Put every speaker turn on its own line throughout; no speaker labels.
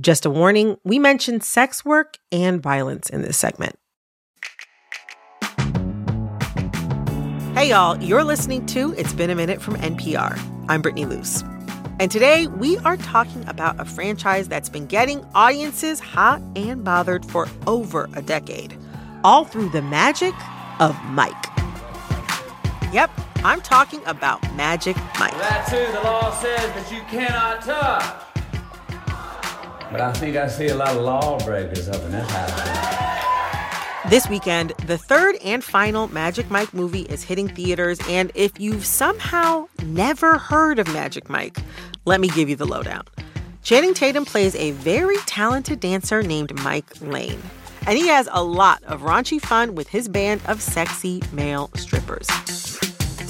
Just a warning we mention sex work and violence in this segment. Hey, y'all, you're listening to It's Been a Minute from NPR. I'm Brittany Luce. And today we are talking about a franchise that's been getting audiences hot and bothered for over a decade, all through the magic of Mike. Yep, I'm talking about Magic Mike.
That's who the law says that you cannot touch. But I think I see a lot of lawbreakers up in this house.
This weekend, the third and final Magic Mike movie is hitting theaters, and if you've somehow never heard of Magic Mike, let me give you the lowdown. Channing Tatum plays a very talented dancer named Mike Lane, and he has a lot of raunchy fun with his band of sexy male strippers.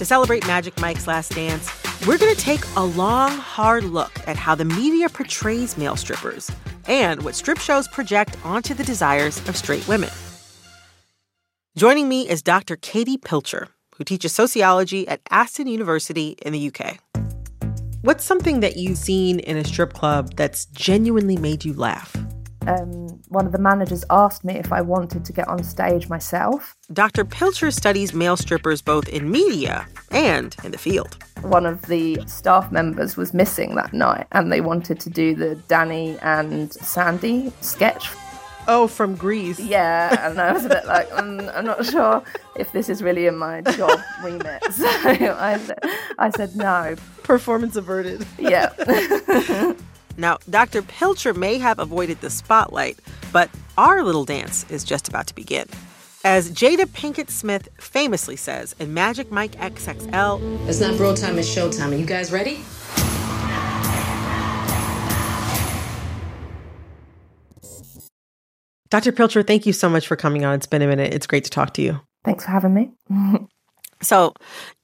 To celebrate Magic Mike's last dance, we're going to take a long, hard look at how the media portrays male strippers and what strip shows project onto the desires of straight women. Joining me is Dr. Katie Pilcher, who teaches sociology at Aston University in the UK. What's something that you've seen in a strip club that's genuinely made you laugh?
Um, one of the managers asked me if I wanted to get on stage myself.
Dr. Pilcher studies male strippers both in media and in the field.
One of the staff members was missing that night, and they wanted to do the Danny and Sandy sketch.
Oh, from Grease.
Yeah, and I was a bit like, mm, I'm not sure if this is really in my job remit. So I said, I said no.
Performance averted.
Yeah.
Now, Dr. Pilcher may have avoided the spotlight, but our little dance is just about to begin. As Jada Pinkett Smith famously says in Magic Mike XXL,
It's not bro time, it's showtime. Are you guys ready?
Dr. Pilcher, thank you so much for coming on. It's been a minute. It's great to talk to you.
Thanks for having me.
so,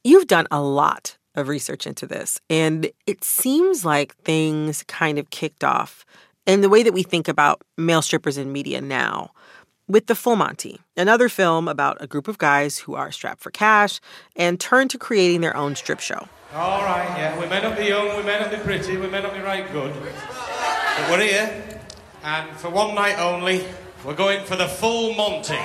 you've done a lot of research into this, and it seems like things kind of kicked off in the way that we think about male strippers in media now with The Full Monty, another film about a group of guys who are strapped for cash and turn to creating their own strip show.
All right, yeah, we may not be young, we may not be pretty, we may not be right good, but we're here, and for one night only, we're going for the Full Monty.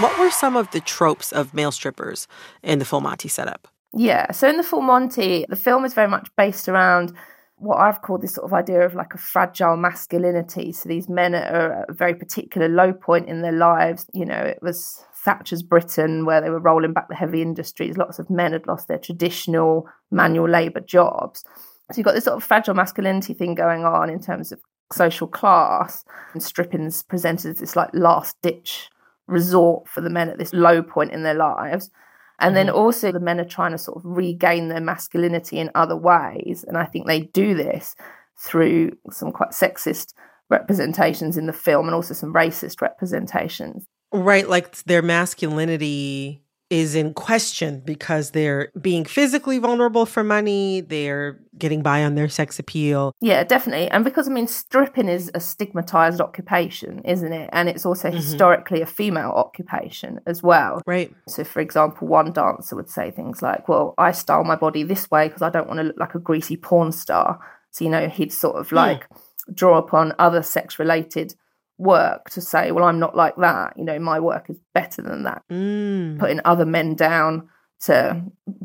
What were some of the tropes of male strippers in the Full Monty setup?
Yeah, so in the Full Monty, the film is very much based around what I've called this sort of idea of like a fragile masculinity. So these men are at a very particular low point in their lives. You know, it was Thatcher's Britain where they were rolling back the heavy industries. Lots of men had lost their traditional manual labour jobs. So you've got this sort of fragile masculinity thing going on in terms of social class. And stripping's presented as this like last ditch resort for the men at this low point in their lives. And then
Mm-hmm.
also the men are trying to sort of regain their masculinity in other ways. And I think they do this through some quite sexist representations in the film and also some racist representations.
Right, like their masculinity is in question because they're being physically vulnerable for money, they're getting by on their sex appeal.
Yeah, definitely. And because I mean stripping is a stigmatized occupation, isn't it? And it's also mm-hmm. historically a female occupation as well.
Right.
So, for example, one dancer would say things like, Well, I style my body this way because I don't want to look like a greasy porn star. So, you know, he'd sort of hmm. like draw upon other sex related work to say, Well, I'm not like that. You know, my work is better than that.
Mm.
Putting other men down to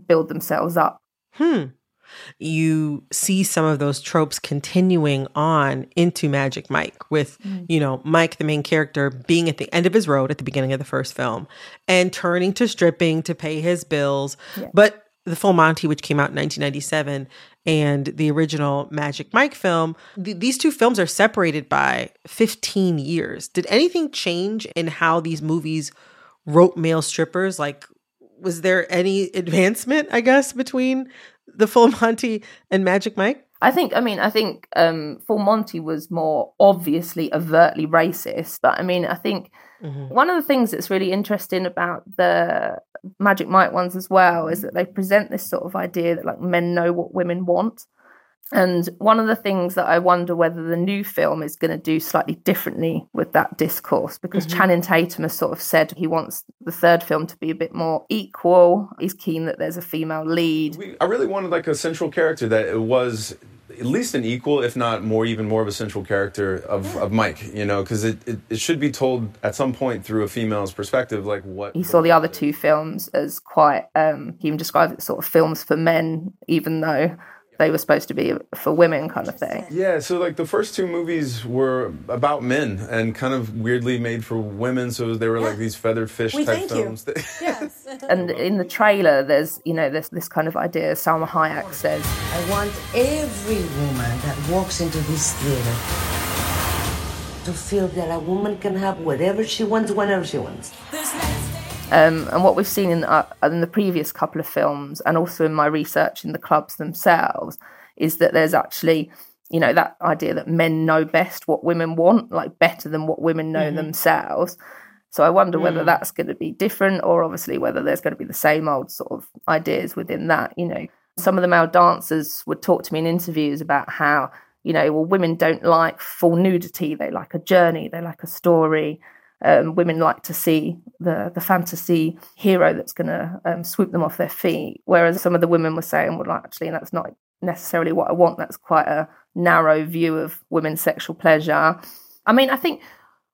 build themselves up.
Hmm. You see some of those tropes continuing on into Magic Mike with, you know, Mike, the main character, being at the end of his road at the beginning of the first film and turning to stripping to pay his bills. But the full Monty, which came out in 1997, and the original Magic Mike film, th- these two films are separated by 15 years. Did anything change in how these movies wrote male strippers? Like, was there any advancement, I guess, between the Full Monty and Magic Mike?
I think, I mean, I think um, Full Monty was more obviously overtly racist. But I mean, I think Mm-hmm. one of the things that's really interesting about the Magic Mike ones as well is mm-hmm. that they present this sort of idea that like men know what women want. And one of the things that I wonder whether the new film is going to do slightly differently with that discourse, because Channing Tatum has sort of said he wants the third film to be a bit more equal. He's keen that there's a female lead.
We, I really wanted like a central character that it was at least an equal, if not more, even more of a central character of, of Mike, you know, because it, it, it should be told at some point through a female's perspective, like what.
He saw the other two films as quite, um, he even described it sort of films for men, even though they were supposed to be for women kind of thing.
Yeah, so like the first two movies were about men and kind of weirdly made for women, so they were like these feathered fish
We
type
thank you.
films.
Yes.
And in the trailer, there's, you know, there's this kind of idea, Salma Hayek says,
I want every woman that walks into this theater to feel that a woman can have whatever she wants, whenever she wants.
Um, and what we've seen in, uh, in the previous couple of films, and also in my research in the clubs themselves, is that there's actually, you know, that idea that men know best what women want, like better than what women know themselves. So I wonder whether that's going to be different, or obviously whether there's going to be the same old sort of ideas within that. You know, some of the male dancers would talk to me in interviews about how, you know, well, women don't like full nudity; they like a journey, they like a story um, women like to see the the fantasy hero that's going to um, swoop them off their feet. Whereas some of the women were saying, well, actually, that's not necessarily what I want. That's quite a narrow view of women's sexual pleasure. I mean, I think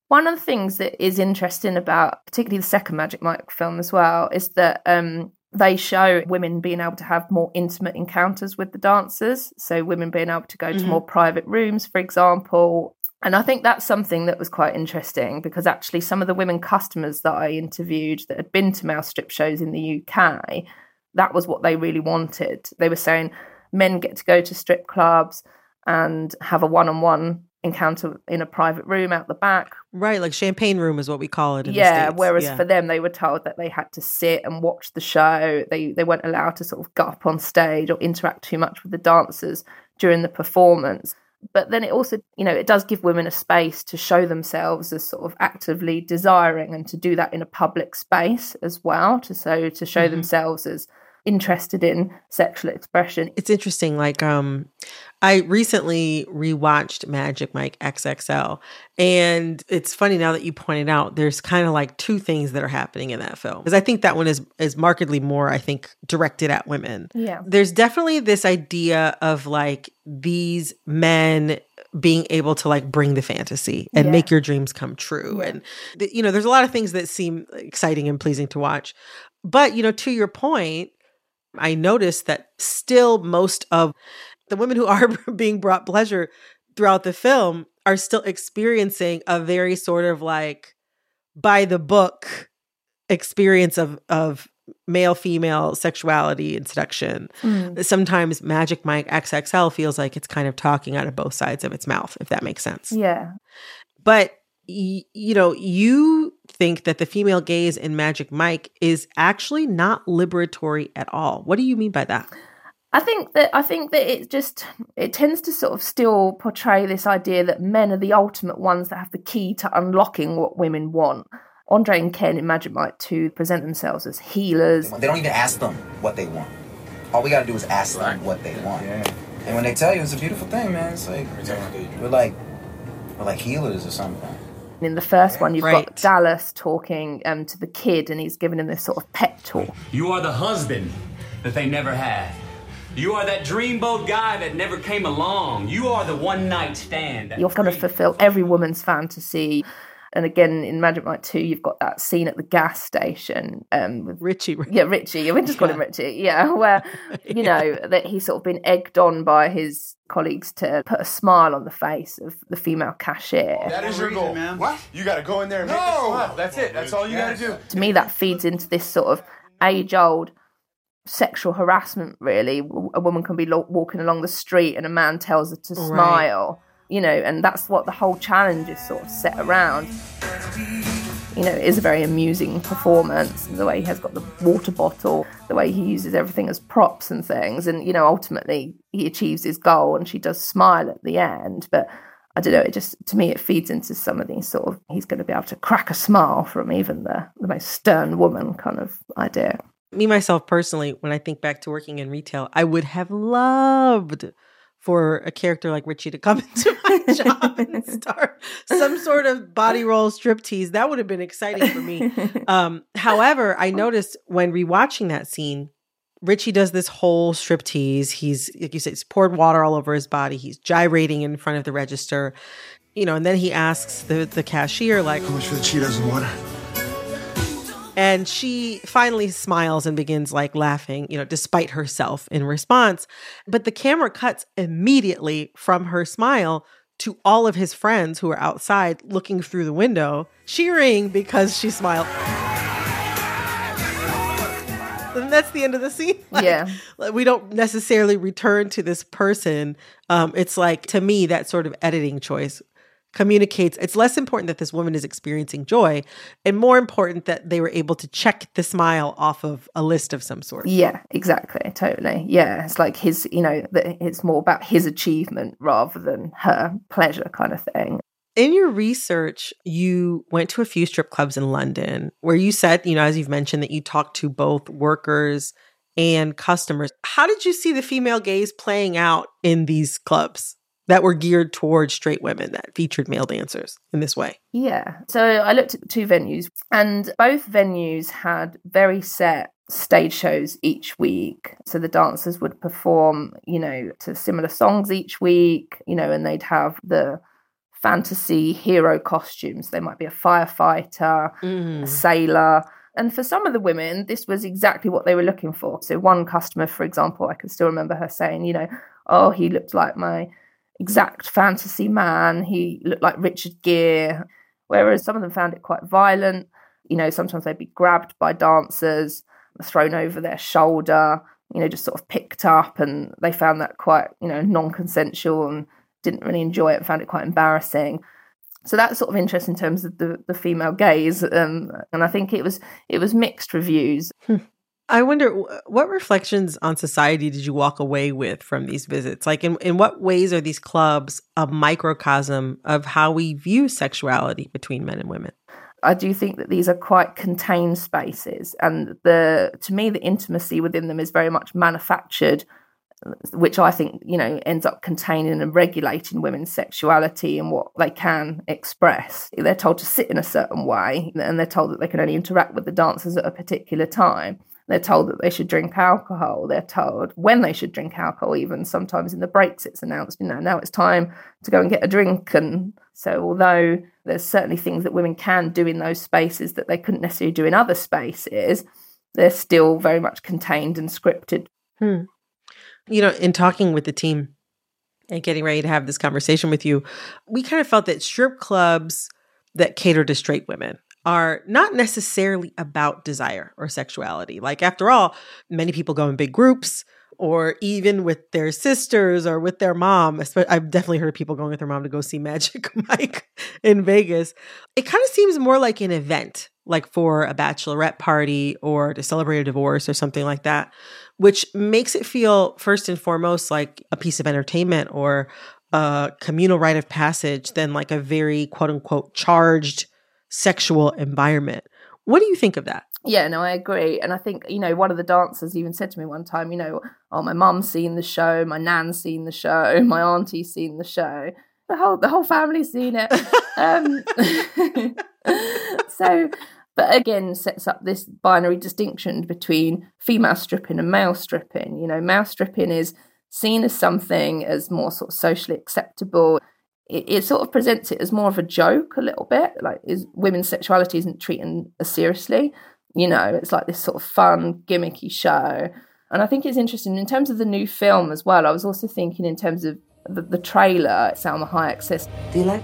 one of the things that is interesting about particularly the second Magic Mike film as well is that um, they show women being able to have more intimate encounters with the dancers. So women being able to go to more private rooms, for example. And I think that's something that was quite interesting because actually some of the women customers that I interviewed that had been to male strip shows in the UK, that was what they really wanted. They were saying men get to go to strip clubs and have a one-on-one encounter in a private room out the back
Right, like champagne room is what we call it. In
yeah whereas
Yeah.
for them they were told that they had to sit and watch the show they they weren't allowed to sort of go up on stage or interact too much with the dancers during the performance but then it also you know it does give women a space to show themselves as sort of actively desiring and to do that in a public space as well to so to show
Mm-hmm.
themselves as interested in sexual expression.
It's interesting like um i recently rewatched magic mike xxl and it's funny now that you pointed out there's kind of like two things that are happening in that film because i think that one is is markedly more i think directed at women.
Yeah.
There's definitely this idea of like these men being able to like bring the fantasy and
Yeah.
make your dreams come true and you know there's a lot of things that seem exciting and pleasing to watch. But you know to your point i noticed that still most of the women who are being brought pleasure throughout the film are still experiencing a very sort of like by the book experience of of male female sexuality and seduction.
Mm.
sometimes magic mike xxl feels like it's kind of talking out of both sides of its mouth if that makes sense.
Yeah.
But y- you know you think that the female gaze in magic mike is actually not liberatory at all what do you mean by that
I think that I think that it just it tends to sort of still portray this idea that men are the ultimate ones that have the key to unlocking what women want. Andre and Ken in Magic Mike 2 present themselves as healers.
They don't even ask them what they want. All we gotta do is ask them what they want. And when they tell you, it's a beautiful thing, man. It's like we're like we're like healers or something.
In the first one, you've
Right.
got Dallas talking um, to the kid, and he's giving him this sort of pep talk.
You are the husband that they never had. You are that dreamboat guy that never came along. You are the one night stand.
You're going to fulfill every woman's fantasy. And again, in Magic Mike 2, you've got that scene at the gas station um, with
richie
yeah, Richie. We just call him Richie. Yeah, where you know that he's sort of been egged on by his colleagues to put a smile on the face of the female cashier.
That is your goal. man. What? You gotta go in there and make them smile. That's it. That's all you gotta do.
To me, that feeds into this sort of age-old sexual harassment. Really, a woman can be lo- walking along the street and a man tells her to
Right.
smile. You know, and that's what the whole challenge is sort of set around. You know, is a very amusing performance. The way he has got the water bottle, the way he uses everything as props and things, and you know, ultimately he achieves his goal, and she does smile at the end. But I don't know. It just to me, it feeds into some of these sort of he's going to be able to crack a smile from even the the most stern woman kind of idea.
me myself personally when i think back to working in retail i would have loved for a character like richie to come into my job and start some sort of body roll striptease that would have been exciting for me um, however i noticed when rewatching that scene Richie does this whole striptease. He's, like you said, he's poured water all over his body. He's gyrating in front of the register, you know, and then he asks the, the cashier, like,
How much for the Cheetos and water?
And she finally smiles and begins like laughing, you know, despite herself in response. But the camera cuts immediately from her smile to all of his friends who are outside looking through the window, cheering because she smiled. And that's the end of the scene. Like,
Yeah.
we don't necessarily return to this person. Um, it's like to me that sort of editing choice communicates it's less important that this woman is experiencing joy and more important that they were able to check the smile off of a list of some sort.
Yeah, exactly. Totally. Yeah. It's like his, you know, that it's more about his achievement rather than her pleasure kind of thing.
In your research, you went to a few strip clubs in London where you said, you know, as you've mentioned, that you talked to both workers and customers. How did you see the female gaze playing out in these clubs that were geared towards straight women that featured male dancers in this way?
Yeah. So I looked at two venues, and both venues had very set stage shows each week. So the dancers would perform, you know, to similar songs each week, you know, and they'd have the fantasy hero costumes. They might be a firefighter, a mm. sailor. And for some of the women, this was exactly what they were looking for. So, one customer, for example, I can still remember her saying, you know, oh, he looked like my exact fantasy man. He looked like Richard Gere. Whereas some of them found it quite violent. You know, sometimes they'd be grabbed by dancers, thrown over their shoulder, you know, just sort of picked up. And they found that quite, you know, non consensual and didn't really enjoy it and found it quite embarrassing. So that's sort of interesting in terms of the, the female gaze. Um, and I think it was it was mixed reviews.
I wonder what reflections on society did you walk away with from these visits? Like, in, in what ways are these clubs a microcosm of how we view sexuality between men and women?
I do think that these are quite contained spaces, and the to me the intimacy within them is very much manufactured, which I think you know ends up containing and regulating women's sexuality and what they can express. They're told to sit in a certain way, and they're told that they can only interact with the dancers at a particular time. They're told that they should drink alcohol. They're told when they should drink alcohol. Even sometimes in the breaks, it's announced, you know, now it's time to go and get a drink. And so, although there's certainly things that women can do in those spaces that they couldn't necessarily do in other spaces, they're still very much contained and scripted.
Hmm. You know, in talking with the team and getting ready to have this conversation with you, we kind of felt that strip clubs that cater to straight women are not necessarily about desire or sexuality. Like, after all, many people go in big groups or even with their sisters or with their mom. I've definitely heard people going with their mom to go see Magic Mike in Vegas. It kind of seems more like an event, like for a bachelorette party or to celebrate a divorce or something like that, which makes it feel first and foremost like a piece of entertainment or a communal rite of passage than like a very quote unquote charged sexual environment. What do you think of that?
Yeah, no, I agree. And I think, you know, one of the dancers even said to me one time, you know, oh, my mum's seen the show, my nan's seen the show, my auntie's seen the show. The whole the whole family's seen it. um, so but again sets up this binary distinction between female stripping and male stripping. You know, male stripping is seen as something as more sort of socially acceptable. It, it sort of presents it as more of a joke a little bit, like is women's sexuality isn't treated as seriously. You know, it's like this sort of fun, gimmicky show. And I think it's interesting in terms of the new film as well. I was also thinking in terms of the, the trailer, Salma Hayek says,
Do you like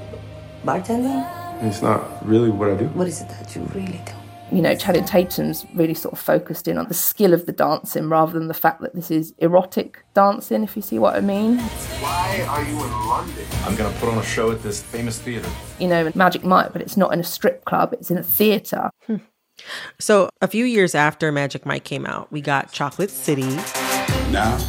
bartending?
It's not really what I do.
What is it that you really do?
You know, Channing Tatum's really sort of focused in on the skill of the dancing rather than the fact that this is erotic dancing, if you see what I mean.
Why are you in London?
I'm gonna put on a show at this famous theater.
You know, Magic Mike, but it's not in a strip club, it's in a theatre. Hmm.
So, a few years after Magic Mike came out, we got Chocolate City,
Now,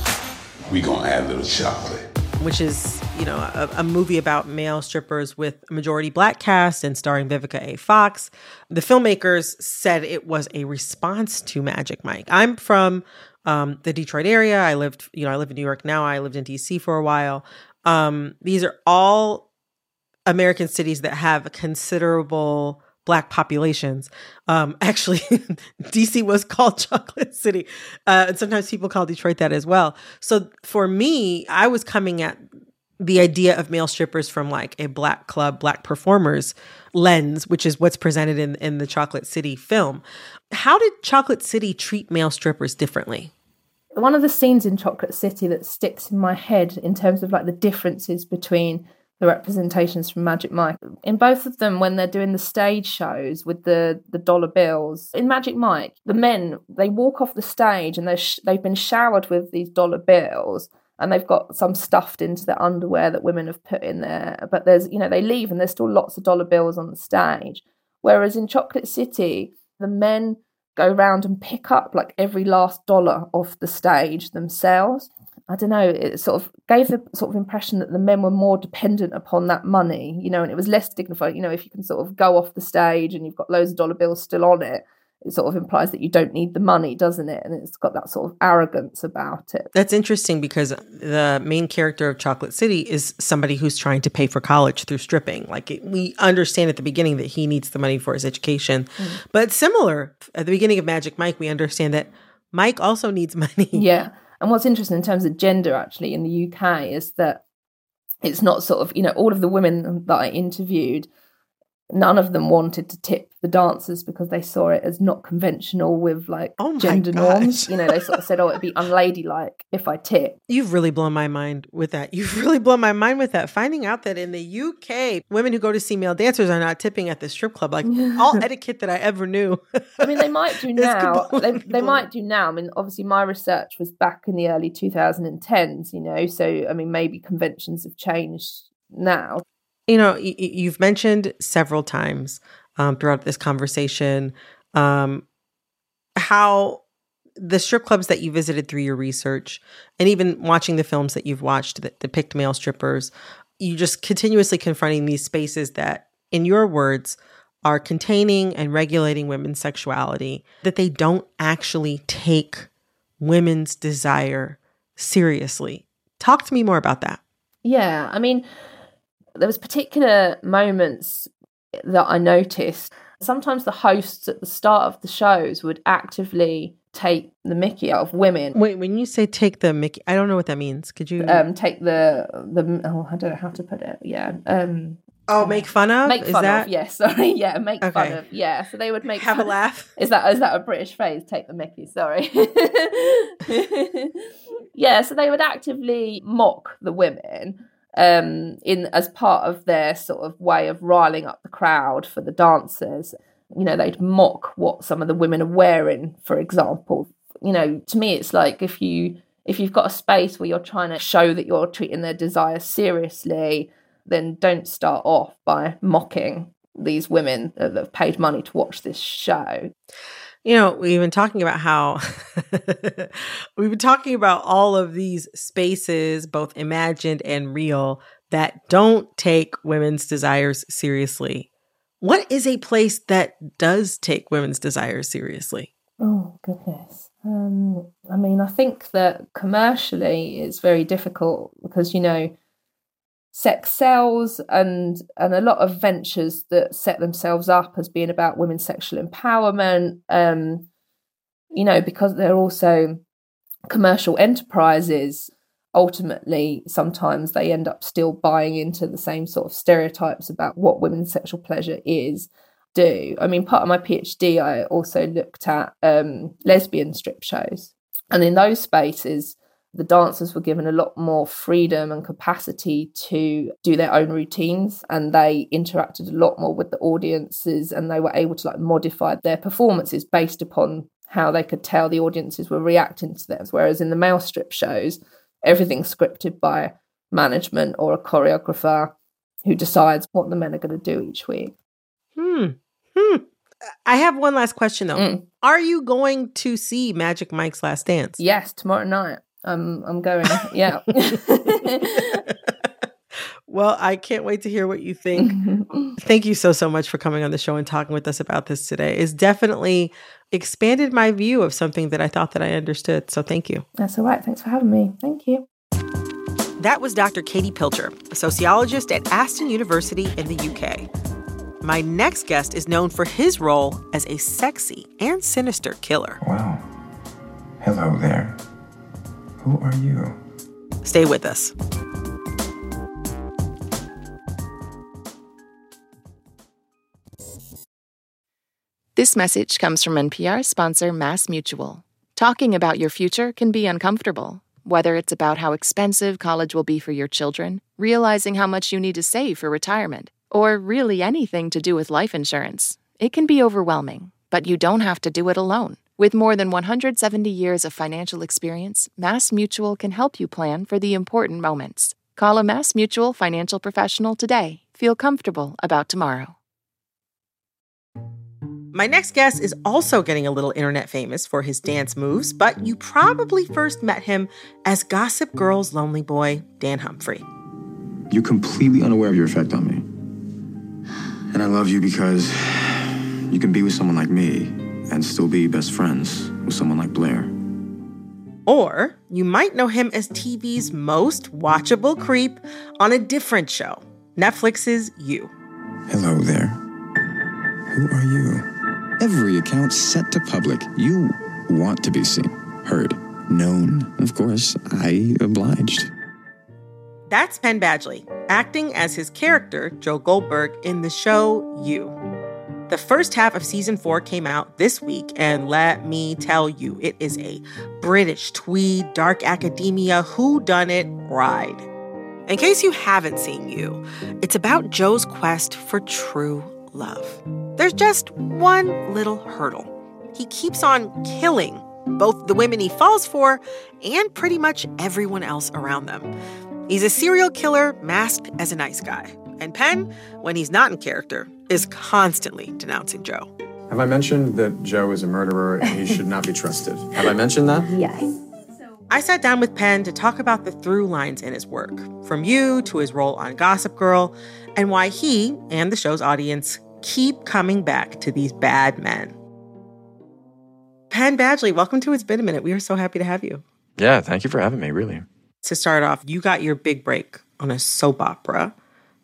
we gonna add a little chocolate.
Which is, you know, a, a movie about male strippers with a majority black cast and starring Vivica A. Fox. The filmmakers said it was a response to Magic Mike. I'm from um, the Detroit area. I lived, you know, I live in New York now. I lived in DC for a while. Um, these are all American cities that have a considerable black populations. Um, actually, DC was called Chocolate City, uh, and sometimes people call Detroit that as well. So for me, I was coming at the idea of male strippers from like a black club, black performers lens, which is what's presented in in the Chocolate City film. How did Chocolate City treat male strippers differently?
One of the scenes in Chocolate City that sticks in my head in terms of like the differences between the representations from Magic Mike. In both of them, when they're doing the stage shows with the the dollar bills, in Magic Mike, the men they walk off the stage and they sh- they've been showered with these dollar bills and they've got some stuffed into the underwear that women have put in there. But there's you know they leave and there's still lots of dollar bills on the stage. Whereas in Chocolate City, the men go around and pick up like every last dollar off the stage themselves. I don't know, it sort of gave the sort of impression that the men were more dependent upon that money, you know, and it was less dignified. You know, if you can sort of go off the stage and you've got loads of dollar bills still on it, it sort of implies that you don't need the money, doesn't it? And it's got that sort of arrogance about it.
That's interesting because the main character of Chocolate City is somebody who's trying to pay for college through stripping. Like it, we understand at the beginning that he needs the money for his education, mm. but similar at the beginning of Magic Mike, we understand that Mike also needs money.
Yeah. And what's interesting in terms of gender, actually, in the UK is that it's not sort of, you know, all of the women that I interviewed none of them wanted to tip the dancers because they saw it as not conventional with like oh gender norms. You know, they sort of said, "Oh, it'd be unladylike if I tip."
You've really blown my mind with that. You've really blown my mind with that. Finding out that in the UK, women who go to see male dancers are not tipping at the strip club, like all etiquette that I ever knew.
I mean, they might do now. They, they might do now. I mean, obviously, my research was back in the early 2010s. You know, so I mean, maybe conventions have changed now.
You know, y- you've mentioned several times um, throughout this conversation um, how the strip clubs that you visited through your research and even watching the films that you've watched that depict male strippers, you just continuously confronting these spaces that, in your words, are containing and regulating women's sexuality, that they don't actually take women's desire seriously. Talk to me more about that.
Yeah, I mean, there was particular moments that I noticed. Sometimes the hosts at the start of the shows would actively take the Mickey out of women.
Wait, when you say take the Mickey, I don't know what that means. Could you
um take the the oh I don't know how to put it. Yeah. Um
Oh, make fun of?
Make fun that... of, yeah, sorry. Yeah, make okay. fun of. Yeah. So they would make
have fun. a laugh.
Is that is that a British phrase? Take the Mickey, sorry. yeah, so they would actively mock the women um, in as part of their sort of way of riling up the crowd for the dancers. You know, they'd mock what some of the women are wearing, for example. You know, to me, it's like if you if you've got a space where you're trying to show that you're treating their desires seriously, then don't start off by mocking these women that have paid money to watch this show.
You know, we've been talking about how we've been talking about all of these spaces, both imagined and real, that don't take women's desires seriously. What is a place that does take women's desires seriously?
Oh, goodness. Um, I mean, I think that commercially it's very difficult because, you know, sex sells and and a lot of ventures that set themselves up as being about women's sexual empowerment um you know because they're also commercial enterprises ultimately sometimes they end up still buying into the same sort of stereotypes about what women's sexual pleasure is do. I mean part of my phd i also looked at um lesbian strip shows. And in those spaces the dancers were given a lot more freedom and capacity to do their own routines and they interacted a lot more with the audiences and they were able to like modify their performances based upon how they could tell the audiences were reacting to them whereas in the male strip shows everything's scripted by management or a choreographer who decides what the men are going to do each week
hmm hmm I have one last question though. Mm. Are you going to see Magic Mike's Last Dance?
Yes, tomorrow night. I'm I'm going. Yeah.
well, I can't wait to hear what you think. Thank you so so much for coming on the show and talking with us about this today. It's definitely expanded my view of something that I thought that I understood. So thank you.
That's all right. Thanks for having me. Thank you.
That was Dr. Katie Pilcher, a sociologist at Aston University in the UK. my next guest is known for his role as a sexy and sinister killer.
Wow. Hello there. Who are you?
Stay with us.
This message comes from NPR sponsor Mass Mutual. Talking about your future can be uncomfortable, whether it's about how expensive college will be for your children, realizing how much you need to save for retirement, or really anything to do with life insurance. It can be overwhelming, but you don't have to do it alone. With more than 170 years of financial experience, Mass Mutual can help you plan for the important moments. Call a Mass Mutual financial professional today. Feel comfortable about tomorrow.
My next guest is also getting a little internet famous for his dance moves, but you probably first met him as Gossip Girl's lonely boy, Dan Humphrey.
You're completely unaware of your effect on me. And I love you because you can be with someone like me and still be best friends with someone like Blair.
Or you might know him as TV's most watchable creep on a different show, Netflix's You.
Hello there. Who are you? Every account set to public. You want to be seen, heard, known. Of course, I obliged.
That's Penn Badgley, acting as his character, Joe Goldberg, in the show You. The first half of season four came out this week, and let me tell you, it is a British tweed, dark academia who done it ride. In case you haven't seen You, it's about Joe's quest for true love. There's just one little hurdle. He keeps on killing both the women he falls for and pretty much everyone else around them. He's a serial killer masked as a nice guy. And Penn, when he's not in character, is constantly denouncing Joe.
Have I mentioned that Joe is a murderer and he should not be trusted? Have I mentioned that?
Yes.
I sat down with Penn to talk about the through lines in his work, from you to his role on Gossip Girl, and why he and the show's audience keep coming back to these bad men. Penn Badgley, welcome to It's Been a Minute. We are so happy to have you.
Yeah, thank you for having me, really.
To start off, you got your big break on a soap opera,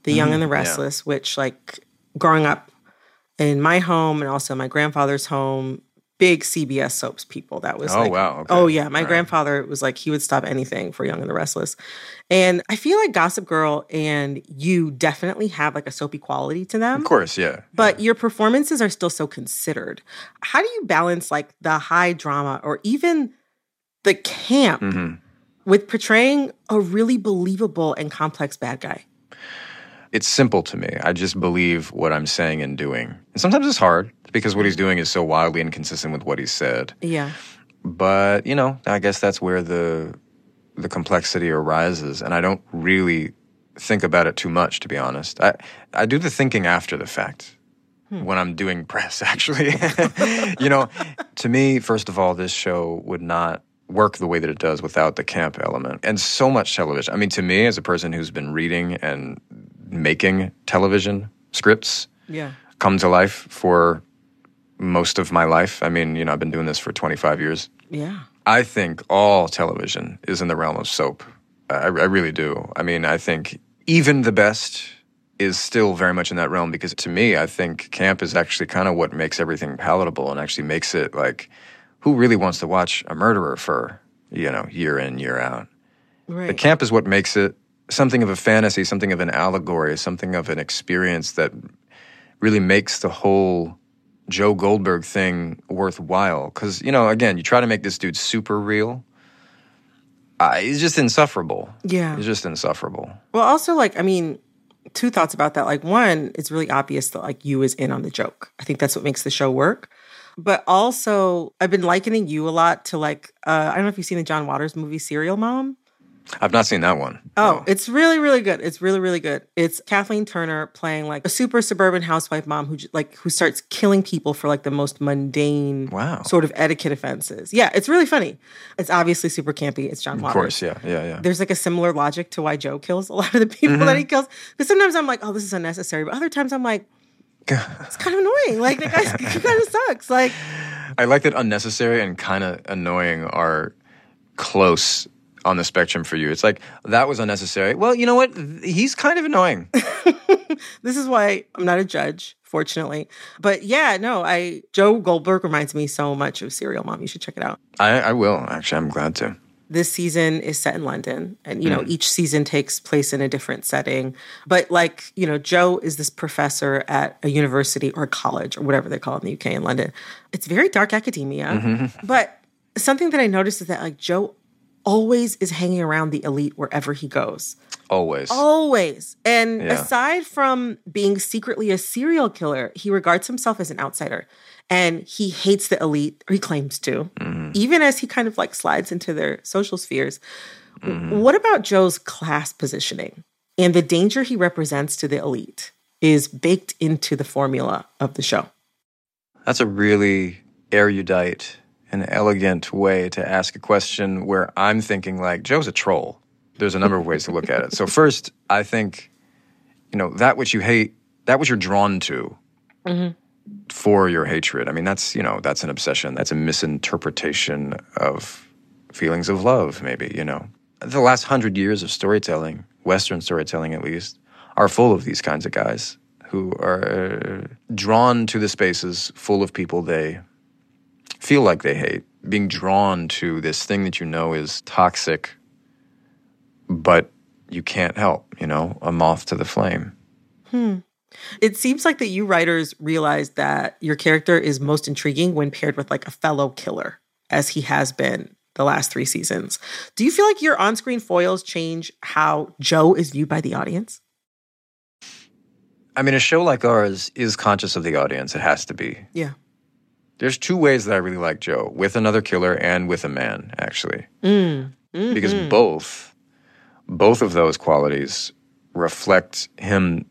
The Young and the Restless, yeah. which, like, growing up in my home and also my grandfather's home, big CBS soaps people. That was
oh
like,
wow, okay.
oh yeah. My
All
grandfather right. was like he would stop anything for Young and the Restless, and I feel like Gossip Girl and you definitely have like a soapy quality to them.
Of course, yeah.
But
yeah.
your performances are still so considered. How do you balance like the high drama or even the camp
mm-hmm.
with portraying a really believable and complex bad guy?
It's simple to me. I just believe what I'm saying and doing. And sometimes it's hard because what he's doing is so wildly inconsistent with what he said.
Yeah.
But, you know, I guess that's where the the complexity arises and I don't really think about it too much to be honest. I I do the thinking after the fact.
Hmm.
When I'm doing press actually. you know, to me first of all this show would not work the way that it does without the camp element. And so much television. I mean, to me, as a person who's been reading and making television scripts,
yeah,
come to life for most of my life. I mean, you know, I've been doing this for 25 years.
Yeah.
I think all television is in the realm of soap. I, I really do. I mean, I think even the best is still very much in that realm because to me, I think camp is actually kind of what makes everything palatable and actually makes it like, who really wants to watch a murderer for, you know, year in, year out?
Right.
The camp is what makes it something of a fantasy, something of an allegory, something of an experience that really makes the whole Joe Goldberg thing worthwhile. Because, you know, again, you try to make this dude super real. Uh, he's just insufferable.
Yeah.
He's just insufferable.
Well, also, like, I mean, two thoughts about that. Like, one, it's really obvious that, like, you is in on the joke. I think that's what makes the show work. But also, I've been likening you a lot to, like, uh, I don't know if you've seen the John Waters movie Serial Mom.
I've not seen that one.
Oh,
no.
it's really, really good. It's really, really good. It's Kathleen Turner playing like a super suburban housewife mom who like who starts killing people for like the most mundane
wow.
sort of etiquette offenses. Yeah, it's really funny. It's obviously super campy. It's John Waters.
Of course, yeah, yeah, yeah.
There's like a similar logic to why Joe kills a lot of the people mm-hmm. that he kills. Because sometimes I'm like, oh, this is unnecessary, but other times I'm like, it's kind of annoying. Like the guy kind of sucks. Like
I like that unnecessary and kind of annoying are close on the spectrum for you. It's like that was unnecessary. Well, you know what? He's kind of annoying.
this is why I'm not a judge, fortunately. But yeah, no, I Joe Goldberg reminds me so much of Serial Mom. You should check it out.
I, I will actually. I'm glad to.
This season is set in London, and you know
Mm.
each season takes place in a different setting. But like you know, Joe is this professor at a university or college or whatever they call it in the UK in London. It's very dark academia,
Mhm.
but something that I noticed is that like Joe always is hanging around the elite wherever he goes.
Always.
Always. And
Yeah.
aside from being secretly a serial killer, he regards himself as an outsider and he hates the elite, or he claims to, mm-hmm. even as he kind of like slides into their social spheres. Mm-hmm. What about Joe's class positioning and the danger he represents to the elite is baked into the formula of the show?
That's a really erudite and elegant way to ask a question where I'm thinking like Joe's a troll. There's a number of ways to look at it. So first, I think, you know, that which you hate, that which you're drawn to mm-hmm. for your hatred. I mean, that's, you know, that's an obsession. That's a misinterpretation of feelings of love, maybe, you know. The last hundred years of storytelling, Western storytelling at least, are full of these kinds of guys who are drawn to the spaces full of people they feel like they hate, being drawn to this thing that you know is toxic, but you can't help, you know, a moth to the flame.
Hmm. It seems like that you writers realize that your character is most intriguing when paired with like a fellow killer, as he has been the last three seasons. Do you feel like your on screen foils change how Joe is viewed by the audience?
I mean, a show like ours is conscious of the audience. It has to be.
Yeah.
There's two ways that I really like Joe with another killer and with a man, actually.
Mm.
Because
Mhm.
both, both of those qualities reflect him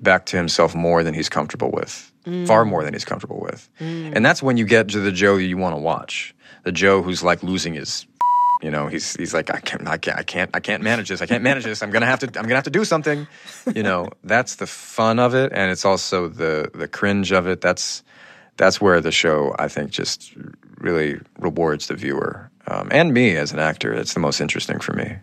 back to himself more than he's comfortable with, far
Mm.
more than he's comfortable with.
Mm.
And that's when you get to the Joe you want to watch. The Joe who's like losing his you know, he's he's like, I can't I can't I can't I can't manage this. I can't manage this. I'm gonna have to I'm gonna have to do something. You know, that's the fun of it and it's also the the cringe of it. That's that's where the show I think just really rewards the viewer. Um, and me as an actor. It's the most interesting for me.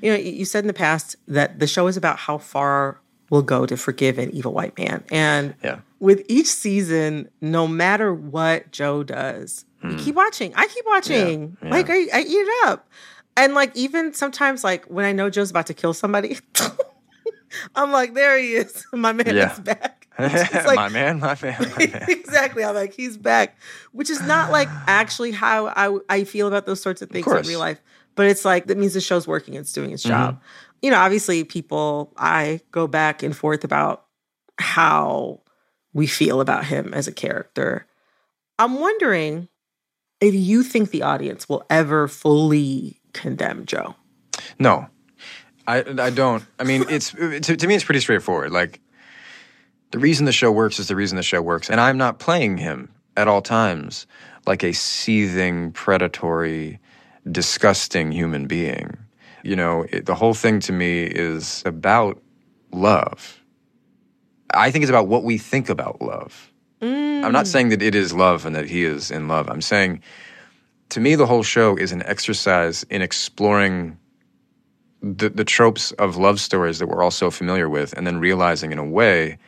You know, you said in the past that the show is about how far we'll go to forgive an evil white man. And
Yeah.
with each season, no matter what Joe does, you keep watching. I keep watching.
Hmm. yeah.
Like I, I eat it up. And like even sometimes, like when I know Joe's about to kill somebody, I'm like, there he is. My man
Yeah.
is back. It's like-
my man, my man, my man.
exactly. I'm like, he's back, which is not like actually how I, I feel about those sorts of things in real life. But it's like, that means the show's working, it's doing its job. Mm-hmm. You know, obviously, people, I go back and forth about how we feel about him as a character. I'm wondering if you think the audience will ever fully condemn Joe.
No, I I don't. I mean, it's to, to me it's pretty straightforward. Like the reason the show works is the reason the show works, and I'm not playing him at all times like a seething, predatory, disgusting human being. You know, it, the whole thing to me is about love. I think it's about what we think about love. I'm not mm. saying that it is love and that he is in love. I'm saying, to me, the whole show is an exercise in exploring the, the tropes of love stories that we're all so familiar with, and then realizing in a way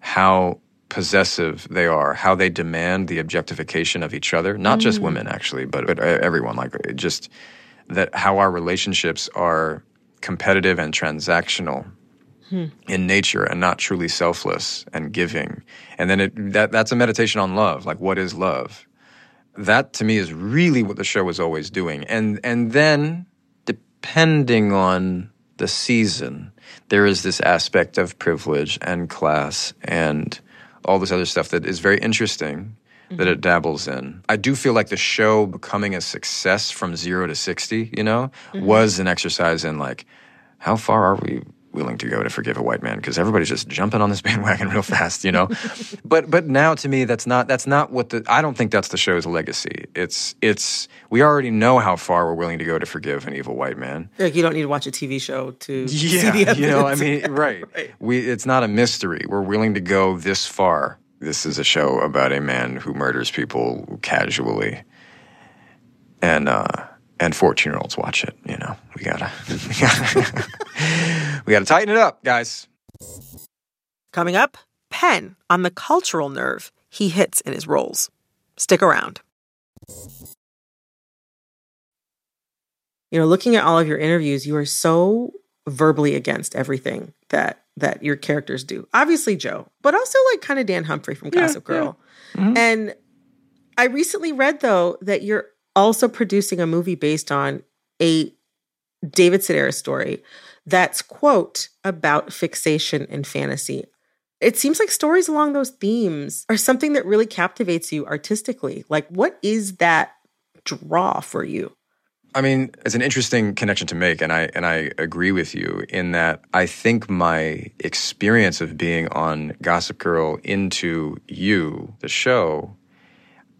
how possessive they are, how they demand the objectification of each other, not just
Mm.
women actually, but, but everyone. Like just that how our relationships are competitive and transactional in nature and not truly selfless and giving. And then it that that's a meditation on love. Like what is love? That to me is really what the show is always doing. And and then depending on the season, there is this aspect of privilege and class and all this other stuff that is very interesting that it dabbles in. I do feel like the show becoming a success from 0 to 60, you know,
Mhm.
was an exercise in like how far are we willing to go to forgive a white man because everybody's just jumping on this bandwagon real fast you know? But but now to me that's not that's not what the i don't think that's the show's legacy. It's it's we already know how far we're willing to go to forgive an evil white man.
Like you don't need to watch a TV show to see
yeah you know i mean right. We it's not a mystery. We're willing to go this far. This is a show about a man who murders people casually. And uh and 14 year olds watch it. You know, we gotta, we gotta, tighten it up, guys.
Coming up, Penn on the cultural nerve he hits in his roles. Stick around. You know, looking at all of your interviews, you are so verbally against everything that that your characters do. Obviously Joe, but also like kind of Dan Humphrey from
Yeah,
Gossip Girl.
yeah. Mhm.
And I recently read though that you're also producing a movie based on a David Sedaris story that's quote about fixation and fantasy. It seems like stories along those themes are something that really captivates you artistically. Like what is that draw for you?
I mean, it's an interesting connection to make, and I and I agree with you in that I think my experience of being on Gossip Girl into you, the show,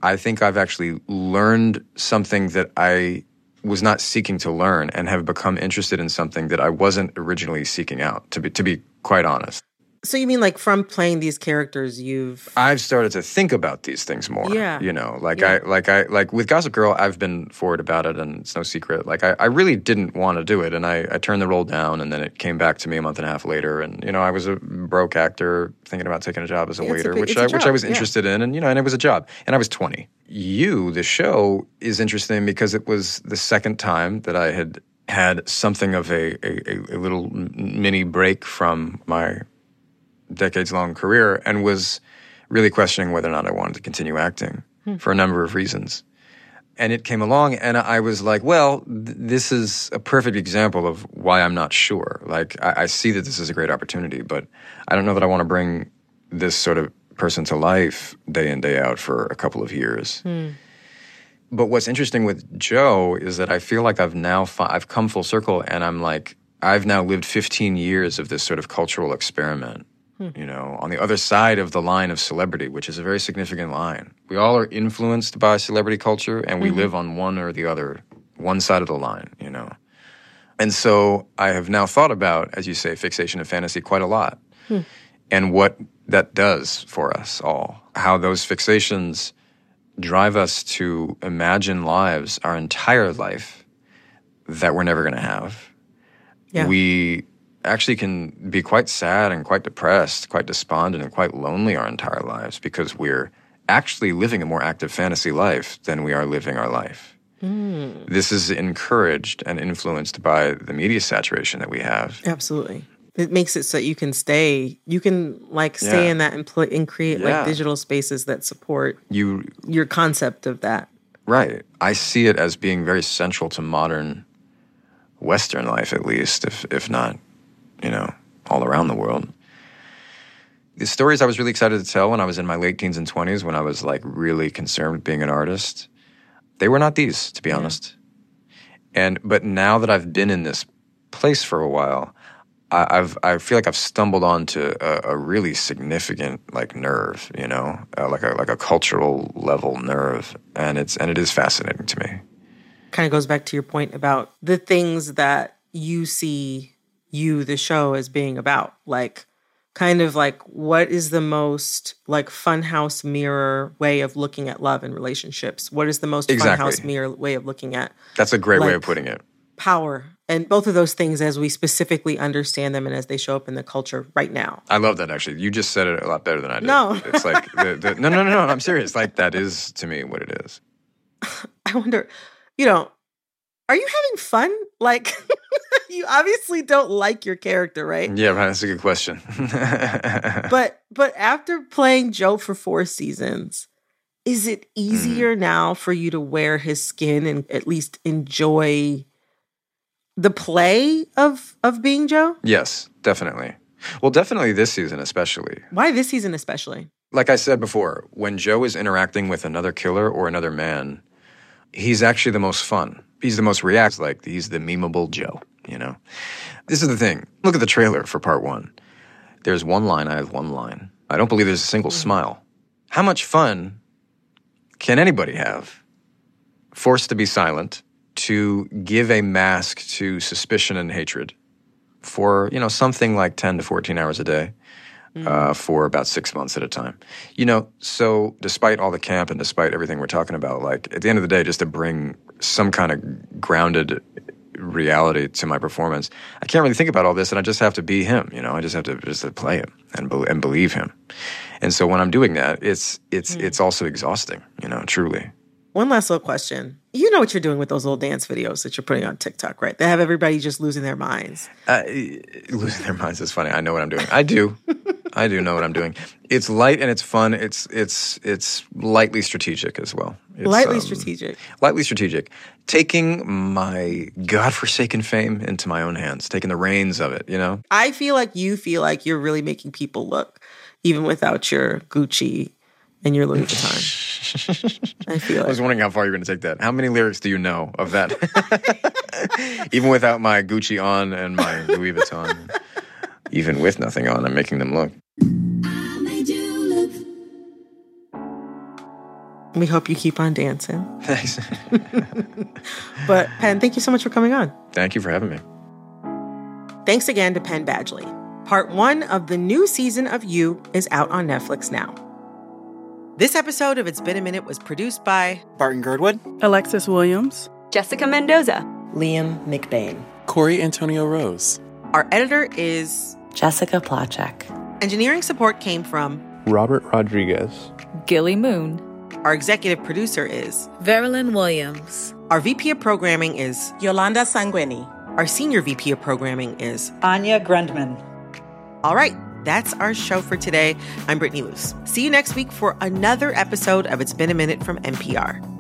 I think I've actually learned something that I was not seeking to learn, and have become interested in something that I wasn't originally seeking out. To be to be quite honest,
So you mean like from playing these characters you've
I've started to think about these things more.
Yeah.
You know, like
Yeah.
I like I like with Gossip Girl, I've been forward about it and it's no secret. Like I, I really didn't want to do it and I, I turned the role down and then it came back to me a month and a half later and you know, I was a broke actor thinking about taking a job as a
a
waiter,
good-
which
a
I which I was
yeah.
interested in and you know, and it was a job. And I was twenty. You, the show, is interesting because it was the second time that I had had something of a, a, a- a little mini break from my decades long career and was really questioning whether or not I wanted to continue acting
Hmm.
for a number of reasons. And it came along, and I was like, well, th- this is a perfect example of why I'm not sure. Like, I, I see that this is a great opportunity, but I don't know that I want to bring this sort of person to life day in, day out for a couple of years. But what's interesting with Joe is that I feel like I've now fi- I've come full circle, and I'm like I've now lived 15 years of this sort of cultural experiment.
Hmm.
You know, on the other side of the line of celebrity, which is a very significant line. We all are influenced by celebrity culture, and we
Mhm.
live on one or the other, one side of the line. You know, and so I have now thought about, as you say, fixation and fantasy quite a lot
Hmm.
and what that does for us all. How those fixations drive us to imagine lives, our entire life, that we're never going to have.
Yeah.
We actually can be quite sad and quite depressed, quite despondent, and quite lonely our entire lives because we're actually living a more active fantasy life than we are living our life.
Mm.
This is encouraged and influenced by the media saturation that we have.
Absolutely. It makes it so you can stay, you can like stay
Yeah.
in that and, pl- and create
Yeah.
like digital spaces that support
You
your concept of that.
Right. I see it as being very central to modern Western life, at least, if if not, you know, all around the world. The stories I was really excited to tell when I was in my late teens and twenties, when I was like really concerned with being an artist, they were not these, to be honest. And but now that I've been in this place for a while, I, I've I feel like I've stumbled onto a, a really significant like nerve, you know, uh, like a like a cultural level nerve, and it's and it is fascinating to me.
Kind of goes back to your point about the things that you see you, the show, as being about. Like, kind of like what is the most like funhouse mirror way of looking at love and relationships? What is the most
Exactly.
funhouse mirror way of looking at
That's a great way of putting it.
power? And both of those things as we specifically understand them and as they show up in the culture right now.
I love that actually. You just said it a lot better than I did.
No.
it's like the, the, no, no, no, no. I'm serious. Like that is to me what it is.
I wonder, you know, are you having fun? Like, you obviously don't like your character, right?
Yeah, right. That's a good question.
But but after playing Joe for four seasons, is it mm-hmm. easier now for you to wear his skin and at least enjoy the play of of being Joe?
yes, definitely. Well, definitely this season, especially.
Why this season especially?
Like I said before, when Joe is interacting with another killer or another man, he's actually the most fun. He's the most react like he's the memeable Joe, you know? This is the thing. Look at the trailer for part one. There's one line, I have one line. I don't believe there's a single hmm. smile. How much fun can anybody have? Forced to be silent, to give a mask to suspicion and hatred for, you know, something like 10 to 14 hours a day uh, for about six months at a time. You know, so despite all the camp and despite everything we're talking about, like at the end of the day, just to bring some kind of grounded reality to my performance, I can't really think about all this, and I just have to be him. You know, I just have to just to play him and be- and believe him. And so when I'm doing that, it's it's
Hmm.
it's also exhausting. You know, truly.
One last little question. You know what you're doing with those little dance videos that you're putting on TikTok, right? They have everybody just losing their minds.
Uh, losing their minds is funny. I know what I'm doing. I do. I do know what I'm doing. It's light and it's fun. It's it's it's lightly strategic as well. It's,
Lightly
um,
strategic.
Lightly strategic. Taking my godforsaken fame into my own hands, taking the reins of it, you know?
I feel like you feel like you're really making people look, even without your Gucci and your Louis Vuitton. I feel
I was wondering how far you're going to take that. How many lyrics do you know of that? even without my Gucci on and my Louis Vuitton, even with nothing on, I'm making them look.
we hope you keep on dancing.
Thanks.
But Penn, thank you so much for coming on.
Thank you for having me.
Thanks again to Penn Badgley. Part one of the new season of You is out on Netflix now. This episode of It's Been a Minute was produced by
Barton Girdwood,
Alexis Williams,
Jessica Mendoza,
Liam McBain,
Corey Antonio Rose.
Our editor is
Jessica Placzek.
engineering support came from
Robert Rodriguez.
Gilly Moon.
our executive producer is
Veralyn Williams.
our VP of programming is
Yolanda Sanguini.
our senior VP of programming is
Anya Grundmann.
All right, that's our show for today. I'm Brittany Luce. See you next week for another episode of It's Been a Minute from NPR.